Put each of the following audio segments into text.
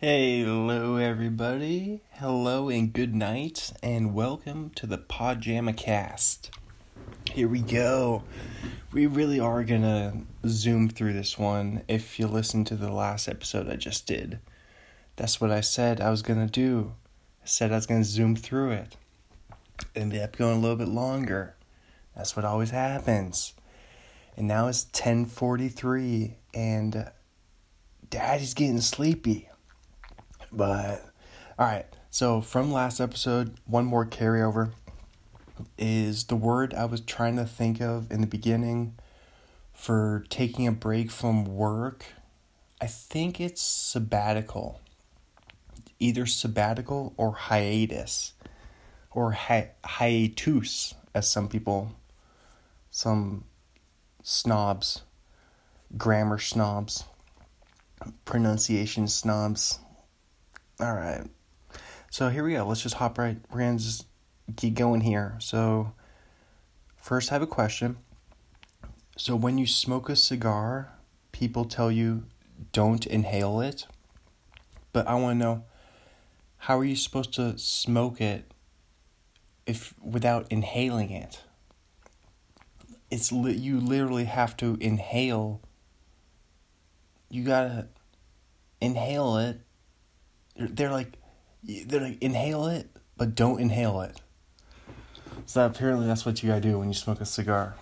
Hello, everybody. Hello and good night, and welcome to the Pajama Cast. Here we go. We really are gonna zoom through this one. If you listen to the last episode I just did, that's what I said I was gonna do. I said I was gonna zoom through it. Ended up going a little bit longer. That's what always happens. And now it's ten forty three, and Daddy's getting sleepy. But all right, so from last episode, one more carryover is the word I was trying to think of in the beginning for taking a break from work. I think it's sabbatical. Either sabbatical or hiatus or hi- hiatus as some people some snobs grammar snobs pronunciation snobs all right. So here we go. Let's just hop right. We're gonna just keep going here. So first, I have a question. So when you smoke a cigar, people tell you don't inhale it, but I want to know how are you supposed to smoke it if without inhaling it? It's li- you literally have to inhale. You gotta inhale it they're like they're like inhale it but don't inhale it. So apparently that's what you gotta do when you smoke a cigar.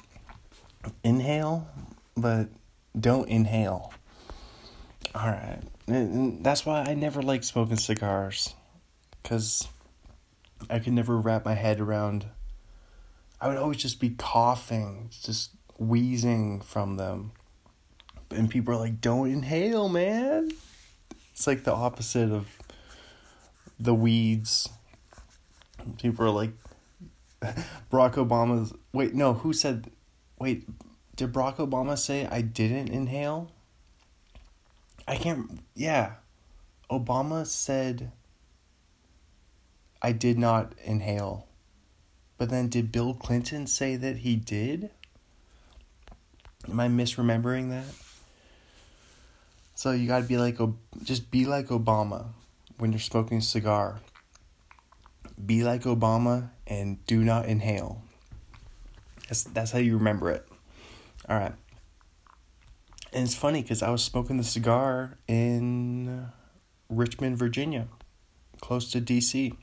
Inhale but don't inhale. All right. And that's why i never like smoking cigars because i could never wrap my head around i would always just be coughing just wheezing from them. And people are like don't inhale man. It's like the opposite of the weeds. People are like, Barack Obama's. Wait, no, who said. Wait, did Barack Obama say I didn't inhale? I can't. Yeah. Obama said I did not inhale. But then did Bill Clinton say that he did? Am I misremembering that? So you gotta be like, just be like Obama when you're smoking a cigar. Be like Obama and do not inhale. That's, that's how you remember it. All right. And it's funny because I was smoking the cigar in Richmond, Virginia, close to DC.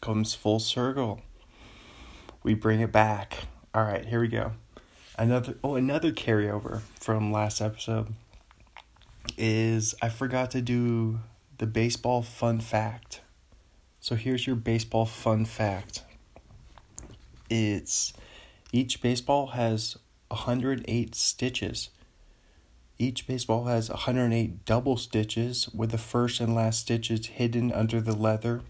Comes full circle. We bring it back. All right, here we go. Another oh, another carryover from last episode is I forgot to do the baseball fun fact. So here's your baseball fun fact. It's each baseball has 108 stitches. Each baseball has 108 double stitches with the first and last stitches hidden under the leather.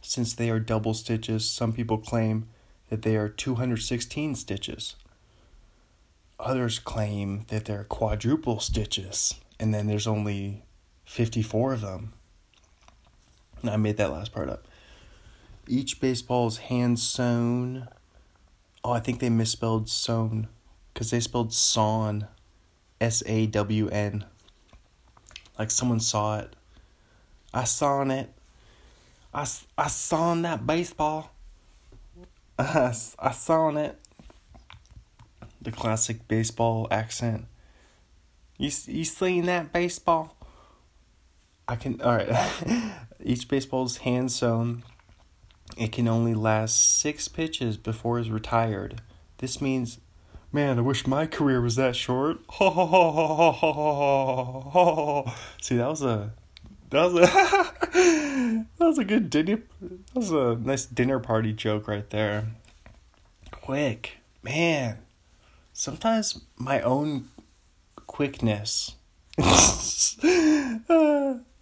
Since they are double stitches, some people claim that they are 216 stitches. Others claim that they're quadruple stitches, and then there's only 54 of them. I made that last part up. Each baseball is hand sewn. Oh, I think they misspelled sewn because they spelled sawn. S A W N. Like someone saw it. I saw it. I, I saw that baseball. I, I saw it. The classic baseball accent. You, you seen that baseball? I can. All right. Each baseball is hand sewn. It can only last six pitches before it's retired. This means, man, I wish my career was that short. See, that was a, that was a, that was a good dinner. That was a nice dinner party joke right there. Quick, man. Sometimes my own quickness.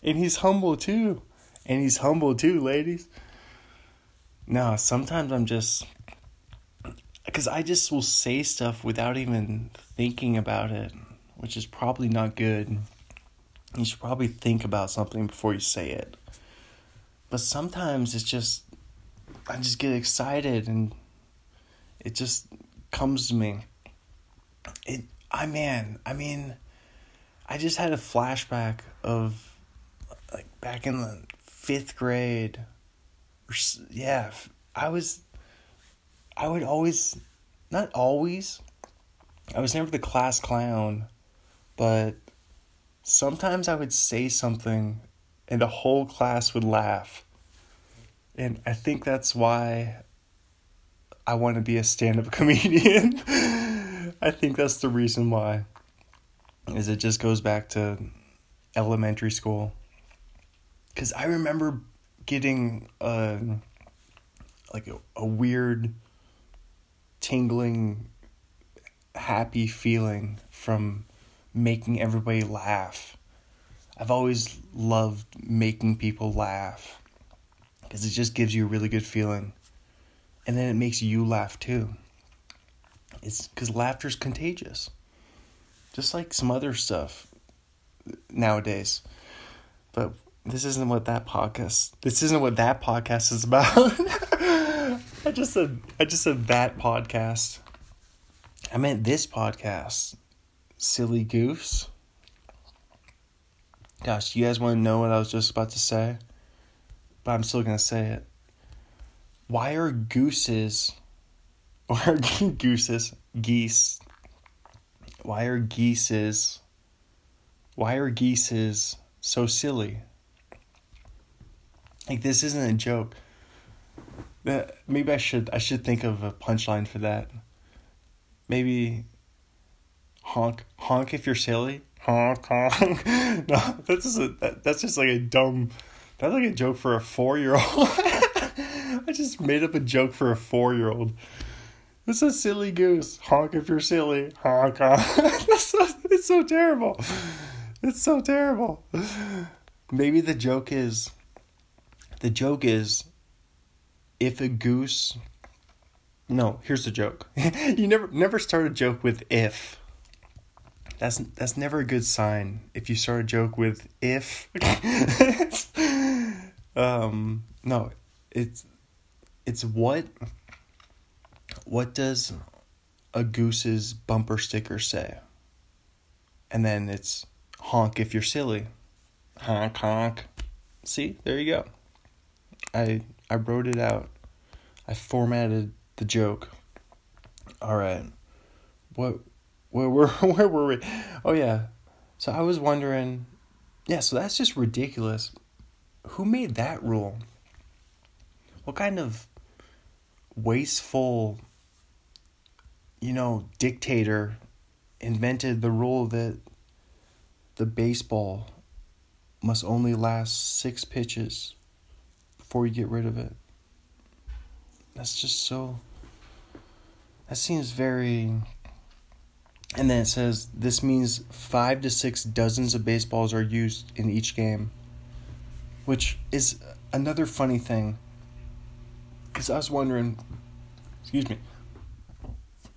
And he's humble too. And he's humble too, ladies. No, sometimes I'm just. Because I just will say stuff without even thinking about it, which is probably not good. You should probably think about something before you say it. But sometimes it's just. I just get excited and it just comes to me. It. I man, I mean, I just had a flashback of like back in the fifth grade. Or, yeah, I was. I would always, not always. I was never the class clown, but sometimes I would say something, and the whole class would laugh. And I think that's why I want to be a stand-up comedian. I think that's the reason why. Is it just goes back to elementary school. Cuz I remember getting a like a, a weird tingling happy feeling from making everybody laugh. I've always loved making people laugh because it just gives you a really good feeling. And then it makes you laugh too. It's because laughter is contagious, just like some other stuff nowadays. But this isn't what that podcast. This isn't what that podcast is about. I just said I just said that podcast. I meant this podcast. Silly goose. Gosh, you guys want to know what I was just about to say? But I'm still to say it. Why are gooses or gooses, geese? Why are geeses? Why are geeses so silly? Like this isn't a joke. That maybe I should I should think of a punchline for that. Maybe honk honk if you're silly. Honk honk. no, that's just a, that, that's just like a dumb. That's like a joke for a four year old. I just made up a joke for a four year old. It's a silly goose. Honk if you're silly. Honk honk. so, it's so terrible. It's so terrible. Maybe the joke is. The joke is. If a goose. No, here's the joke. you never never start a joke with if. That's that's never a good sign. If you start a joke with if. um no, it's it's what what does a goose's bumper sticker say? And then it's honk if you're silly. Honk honk. See, there you go. I I wrote it out. I formatted the joke. All right. What where were where were we? Oh yeah. So I was wondering yeah, so that's just ridiculous. Who made that rule? What kind of wasteful, you know, dictator invented the rule that the baseball must only last six pitches before you get rid of it. That's just so. That seems very. And then it says this means five to six dozens of baseballs are used in each game, which is another funny thing because I was wondering, excuse me,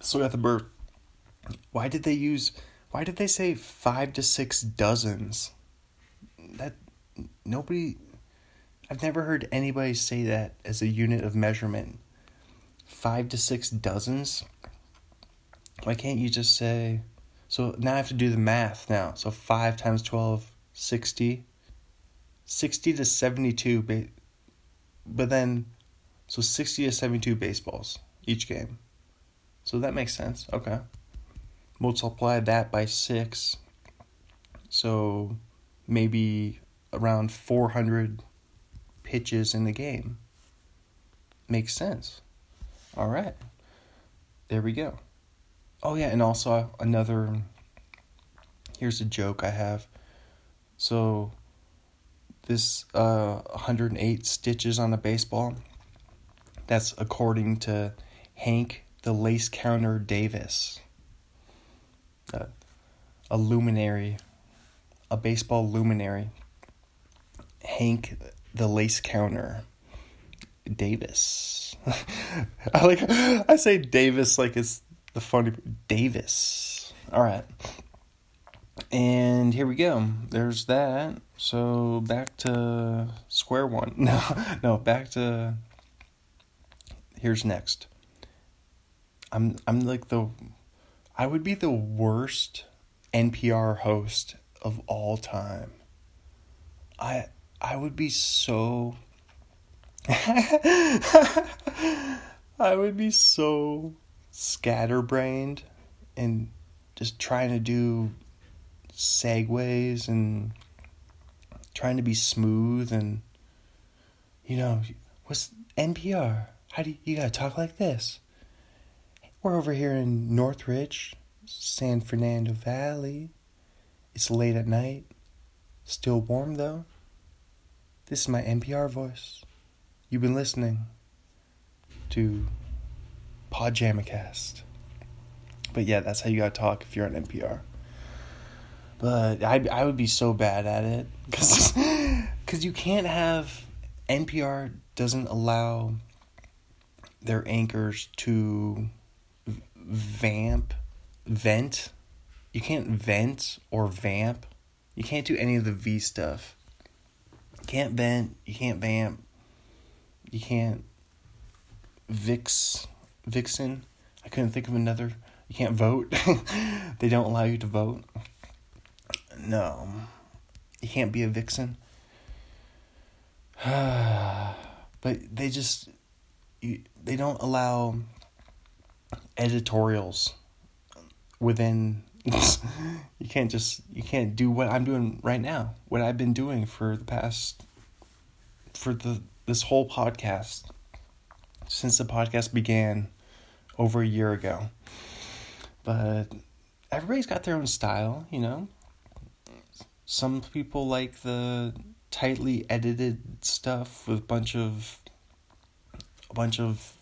still got the bird. Why did they use? Why did they say five to six dozens? That nobody. I've never heard anybody say that as a unit of measurement. Five to six dozens. Why can't you just say? So now I have to do the math now. So five times 12, 60. 60 to 72. But then so 60 to 72 baseballs each game. So that makes sense. Okay. Multiply that by 6. So maybe around 400 pitches in the game. Makes sense. All right. There we go. Oh, yeah, and also another. Here's a joke I have. So, this uh, 108 stitches on a baseball that's according to Hank the Lace Counter Davis, a, a luminary, a baseball luminary. Hank the Lace Counter Davis. I like I say Davis like it's the funny Davis. All right. And here we go. There's that. So back to square one. No, no, back to here's next. I'm I'm like the I would be the worst NPR host of all time. I I would be so I would be so scatterbrained and just trying to do segues and trying to be smooth and you know what's NPR how do you, you gotta talk like this? We're over here in Northridge San Fernando Valley. It's late at night. Still warm though this is my NPR voice You've been listening to Podjamacast. But yeah, that's how you gotta talk if you're on NPR. But I I would be so bad at it because because you can't have NPR doesn't allow their anchors to vamp vent. You can't vent or vamp. You can't do any of the V stuff. Can't vent. You can't vamp you can't Vix Vixen. I couldn't think of another. You can't vote. they don't allow you to vote. No. You can't be a vixen. but they just you, they don't allow editorials within you can't just you can't do what I'm doing right now. What I've been doing for the past for the this whole podcast since the podcast began over a year ago. But everybody's got their own style, you know. Some people like the tightly edited stuff with a bunch of a bunch of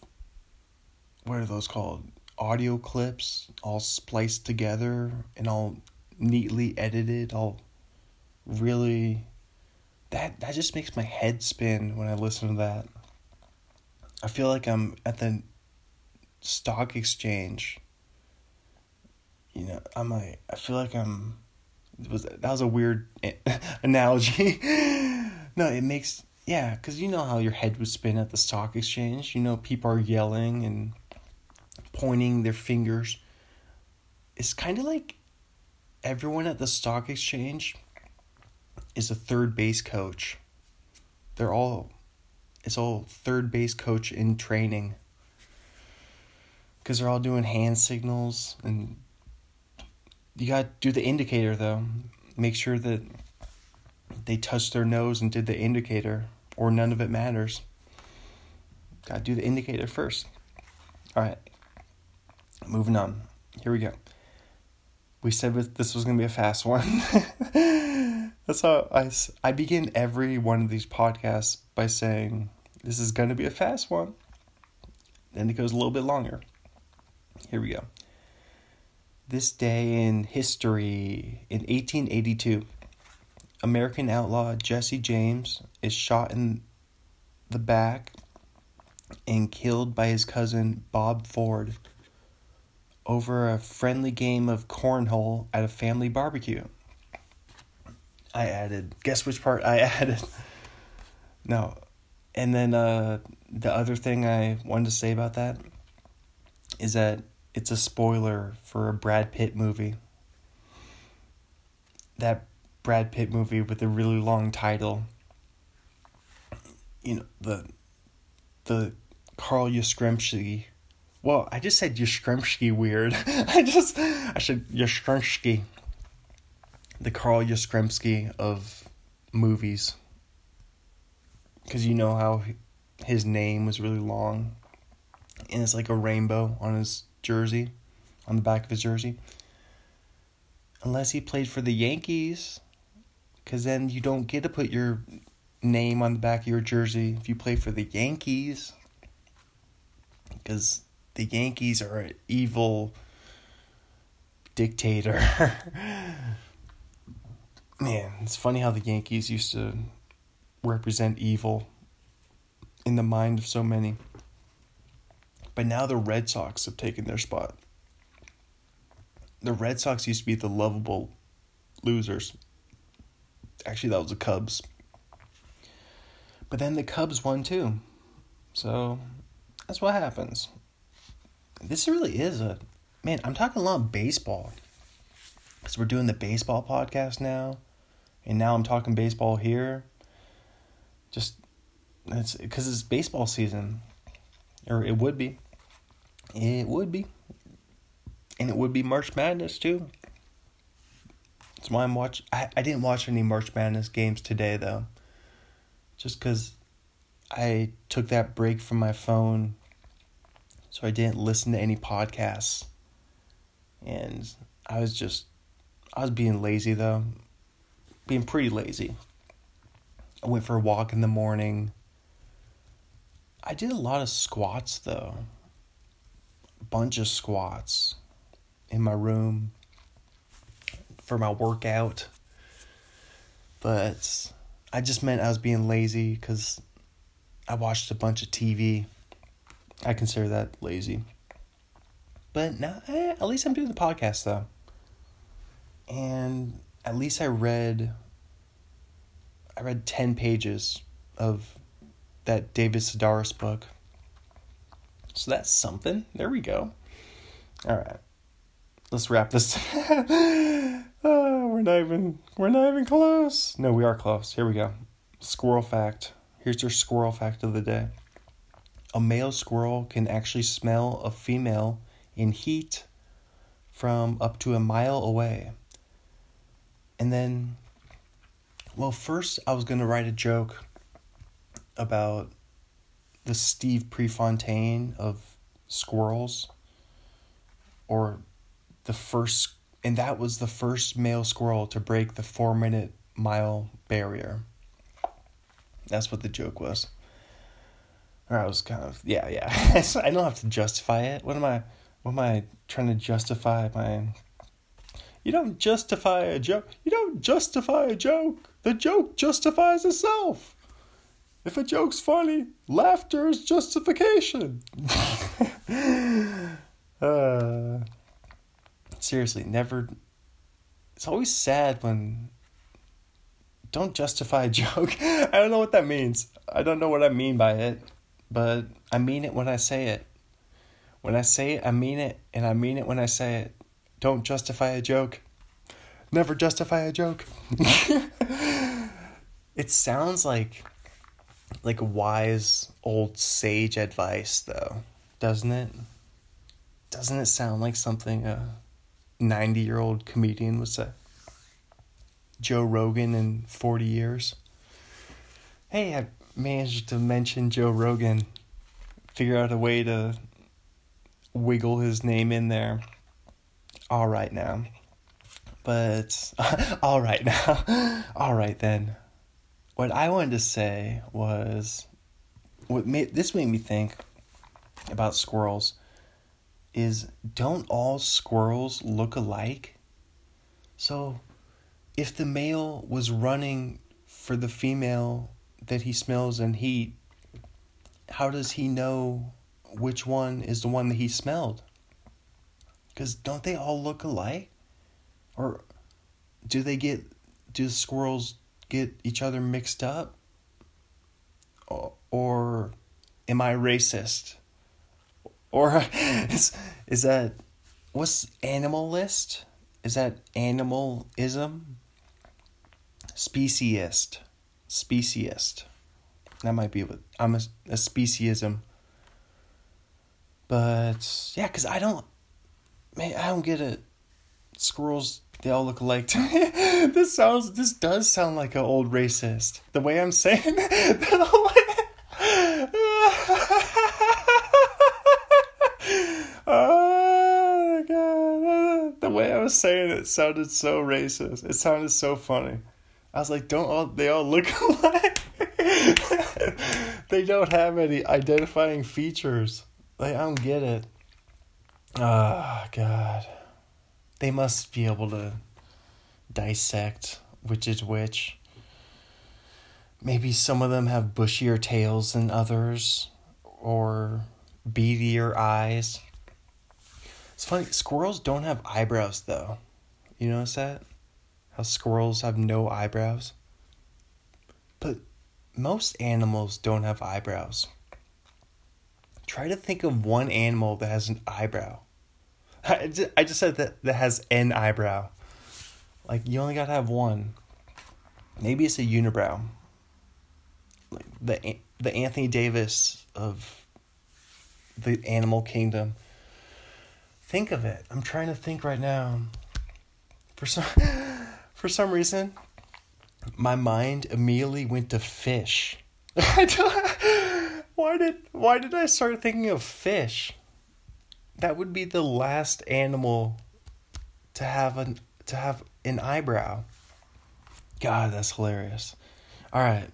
what are those called? Audio clips all spliced together and all neatly edited, all really that that just makes my head spin when I listen to that. I feel like I'm at the stock exchange. You know, I'm like I feel like I'm was that was a weird analogy. no, it makes yeah, cuz you know how your head would spin at the stock exchange. You know people are yelling and pointing their fingers. It's kind of like everyone at the stock exchange is a third base coach. They're all it's all third base coach in training. Cuz they're all doing hand signals and you got to do the indicator though. Make sure that they touched their nose and did the indicator or none of it matters. Got to do the indicator first. All right. Moving on. Here we go. We said this was going to be a fast one. That's how I, I begin every one of these podcasts by saying, This is going to be a fast one. Then it goes a little bit longer. Here we go. This day in history, in 1882, American outlaw Jesse James is shot in the back and killed by his cousin Bob Ford over a friendly game of cornhole at a family barbecue. I added. Guess which part I added? no. And then uh, the other thing I wanted to say about that is that it's a spoiler for a Brad Pitt movie. That Brad Pitt movie with a really long title. You know, the the Carl Yastrzemski. Well, I just said Yastrzemski weird. I just I said Yastrzemski the Carl Yastrzemski of movies. Because you know how his name was really long. And it's like a rainbow on his jersey, on the back of his jersey. Unless he played for the Yankees. Because then you don't get to put your name on the back of your jersey if you play for the Yankees. Because the Yankees are an evil dictator. man, it's funny how the Yankees used to represent evil in the mind of so many. But now the Red Sox have taken their spot. The Red Sox used to be the lovable losers. Actually, that was the Cubs. But then the Cubs won too. So that's what happens. This really is a man, I'm talking a lot of baseball. Because we're doing the baseball podcast now and now I'm talking baseball here. just it's because it's baseball season, or it would be. It would be, and it would be March Madness too. That's why I'm watch. I I didn't watch any March Madness games today though. Just because I took that break from my phone, so I didn't listen to any podcasts, and I was just I was being lazy though, being pretty lazy. I went for a walk in the morning. I did a lot of squats though. A bunch of squats in my room for my workout. But I just meant I was being lazy because I watched a bunch of TV. I consider that lazy. But now, eh, at least I'm doing the podcast though. And at least I read I read 10 pages of that David Sedaris book. So that's something. There we go. All right. Let's wrap this. oh, we're not even we're not even close. No, we are close. Here we go. Squirrel fact. Here's your squirrel fact of the day. A male squirrel can actually smell a female in heat from up to a mile away. And then well, first, I was going to write a joke about the Steve Prefontaine of squirrels, or the first, and that was the first male squirrel to break the four minute mile barrier. That's what the joke was. Or I was kind of, yeah, yeah. I don't have to justify it. What am I, what am I trying to justify my you don't justify a joke. You don't justify a joke. The joke justifies itself. If a joke's funny, laughter is justification. uh, seriously, never. It's always sad when. Don't justify a joke. I don't know what that means. I don't know what I mean by it, but I mean it when I say it. When I say it, I mean it, and I mean it when I say it. Don't justify a joke. Never justify a joke. it sounds like like wise old sage advice though, doesn't it? Doesn't it sound like something a 90-year-old comedian would say? Joe Rogan in 40 years. Hey, I managed to mention Joe Rogan. Figure out a way to wiggle his name in there all right now. But all right now. all right then. What I wanted to say was what made this made me think about squirrels is don't all squirrels look alike? So if the male was running for the female that he smells and he how does he know which one is the one that he smelled? Because don't they all look alike? Or do they get, do the squirrels get each other mixed up? Or, or am I racist? Or is, is that, what's animalist? Is that animalism? Speciest. Speciest. That might be what I'm a, a speciesism. But yeah, because I don't man, I don't get it. Squirrels, they all look alike. this sounds, this does sound like an old racist. The way I'm saying oh god, the way I was saying it sounded so racist. It sounded so funny. I was like, don't all they all look alike? they don't have any identifying features. Like I don't get it. Ah, oh, God. They must be able to dissect which is which. Maybe some of them have bushier tails than others, or beadier eyes. It's funny, squirrels don't have eyebrows, though. You notice that? How squirrels have no eyebrows? But most animals don't have eyebrows. Try to think of one animal that has an eyebrow. I just, I just said that that has an eyebrow. Like you only gotta have one. Maybe it's a unibrow. Like the the Anthony Davis of the animal kingdom. Think of it. I'm trying to think right now. For some for some reason, my mind immediately went to fish. why did why did I start thinking of fish? That would be the last animal to have an to have an eyebrow. God, that's hilarious. All right.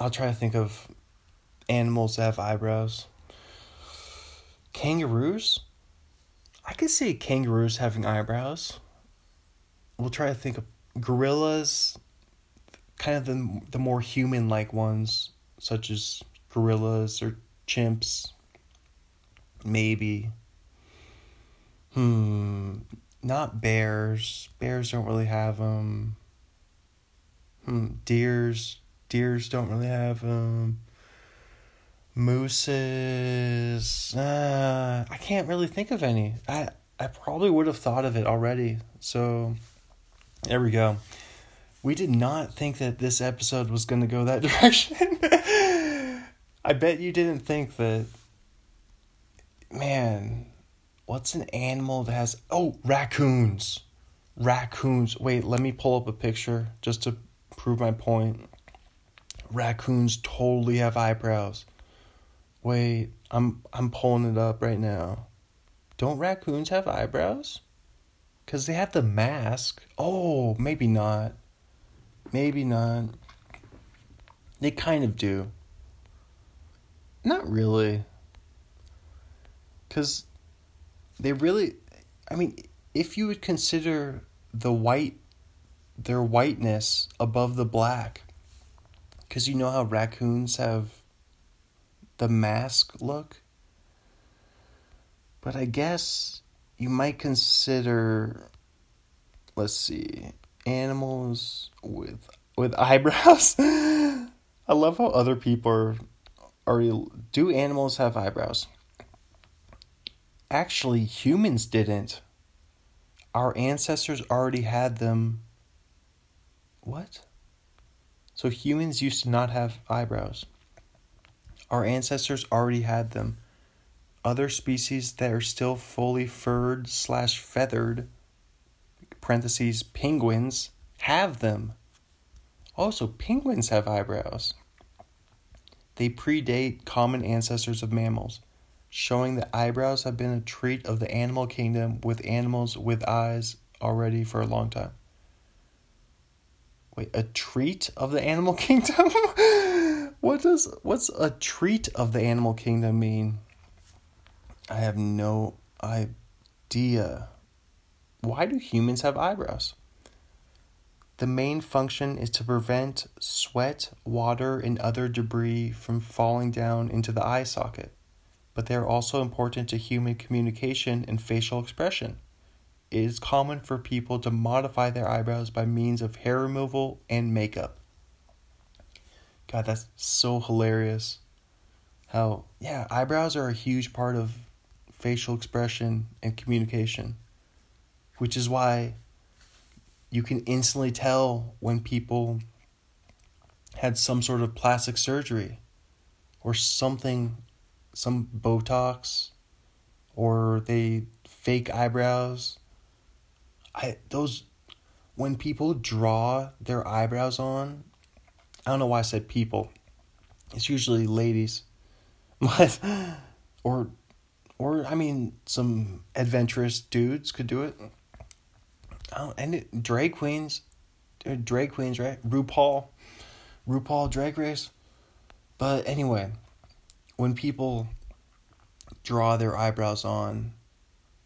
I'll try to think of animals that have eyebrows. Kangaroos? I could see kangaroos having eyebrows. We'll try to think of gorillas, kind of the, the more human like ones, such as gorillas or chimps. Maybe. Hmm. Not bears. Bears don't really have them. Hmm. Deers. Deers don't really have them. Mooses. Uh, I can't really think of any. I I probably would have thought of it already. So there we go. We did not think that this episode was going to go that direction. I bet you didn't think that. Man, what's an animal that has. Oh, raccoons. Raccoons. Wait, let me pull up a picture just to prove my point. Raccoons totally have eyebrows. Wait, I'm I'm pulling it up right now. Don't raccoons have eyebrows? Cuz they have the mask. Oh, maybe not. Maybe not. They kind of do. Not really. Cuz they really I mean, if you would consider the white their whiteness above the black cuz you know how raccoons have the mask look. But I guess you might consider let's see animals with with eyebrows. I love how other people are are do animals have eyebrows? Actually, humans didn't. Our ancestors already had them. What? So humans used to not have eyebrows. Our ancestors already had them. Other species that are still fully furred slash feathered, parentheses, penguins, have them. Also, penguins have eyebrows. They predate common ancestors of mammals, showing that eyebrows have been a treat of the animal kingdom with animals with eyes already for a long time. Wait, a treat of the animal kingdom? What does what's a treat of the animal kingdom mean? I have no idea. Why do humans have eyebrows? The main function is to prevent sweat, water, and other debris from falling down into the eye socket, but they are also important to human communication and facial expression. It is common for people to modify their eyebrows by means of hair removal and makeup. God, that's so hilarious. How, yeah, eyebrows are a huge part of facial expression and communication, which is why you can instantly tell when people had some sort of plastic surgery or something, some Botox, or they fake eyebrows. I those when people draw their eyebrows on I don't know why I said people. It's usually ladies. But or or I mean some adventurous dudes could do it. Oh, and it, drag queens, uh, drag queens, right? RuPaul, RuPaul Drag Race. But anyway, when people draw their eyebrows on,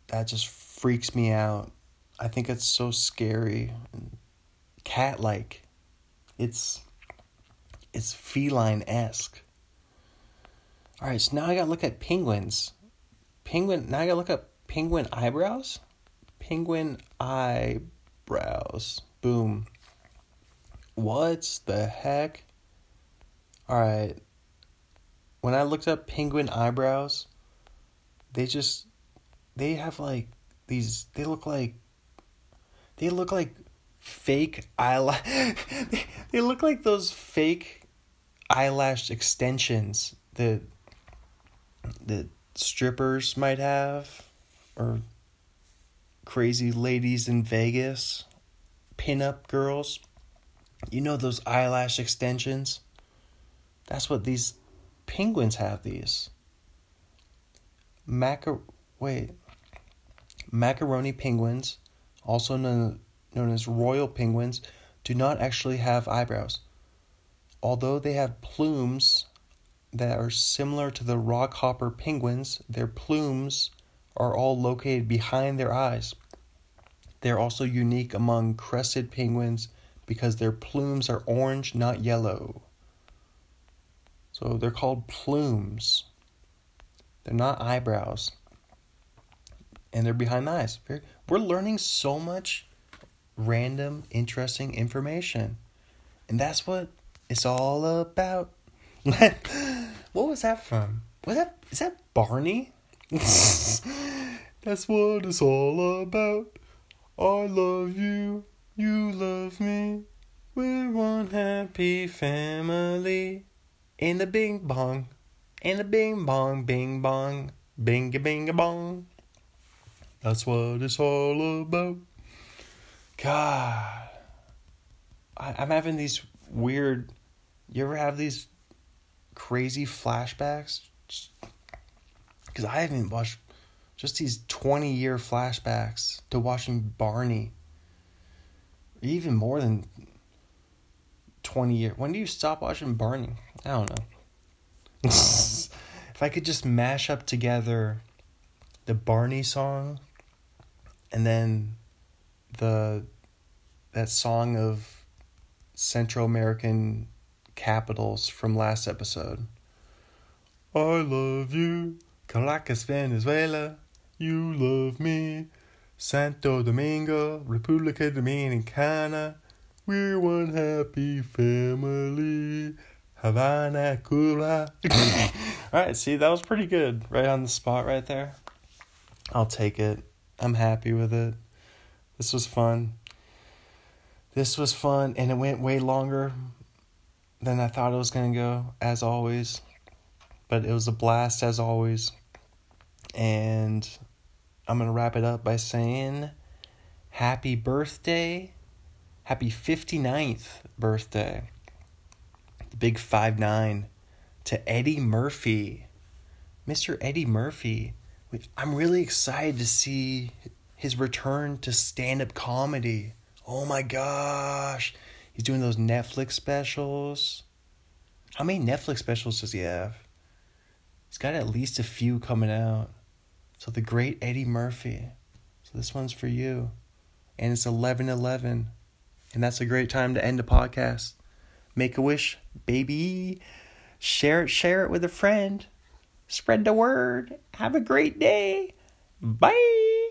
that just freaks me out. I think it's so scary cat like. It's it's feline esque. All right, so now I gotta look at penguins. Penguin. Now I gotta look up penguin eyebrows. Penguin eyebrows. Boom. What the heck? All right. When I looked up penguin eyebrows, they just they have like these. They look like they look like fake eyelash. they look like those fake eyelash extensions that that strippers might have or crazy ladies in Vegas, pinup girls. You know those eyelash extensions? That's what these penguins have these. Macar wait. Macaroni penguins, also known, known as royal penguins, do not actually have eyebrows. Although they have plumes that are similar to the rockhopper penguins, their plumes are all located behind their eyes. They're also unique among crested penguins because their plumes are orange, not yellow. So they're called plumes. They're not eyebrows. And they're behind the eyes. We're learning so much random, interesting information. And that's what it's all about. what was that from? Was that is that Barney? that's what it's all about. I love you, you love me. We're one happy family. In the bing bong, in the bing bong, bing bong, bing a bing a bong. That's what it's all about. God, I, I'm having these weird. You ever have these crazy flashbacks? Because I haven't watched just these 20 year flashbacks to watching Barney. Even more than 20 years. When do you stop watching Barney? I don't know. if I could just mash up together the Barney song and then the that song of Central American capitals from last episode. I love you, Caracas, Venezuela. You love me, Santo Domingo, República Dominicana. We're one happy family. Havana, Cuba. All right, see, that was pretty good. Right on the spot, right there. I'll take it. I'm happy with it. This was fun. This was fun, and it went way longer than I thought it was going to go, as always. But it was a blast, as always. And I'm going to wrap it up by saying happy birthday. Happy 59th birthday. The big 5 9 to Eddie Murphy. Mr. Eddie Murphy. I'm really excited to see his return to stand up comedy. Oh my gosh. He's doing those Netflix specials. How many Netflix specials does he have? He's got at least a few coming out. So the great Eddie Murphy. So this one's for you. And it's 11:11. And that's a great time to end a podcast. Make a wish, baby. Share it, share it with a friend. Spread the word. Have a great day. Bye.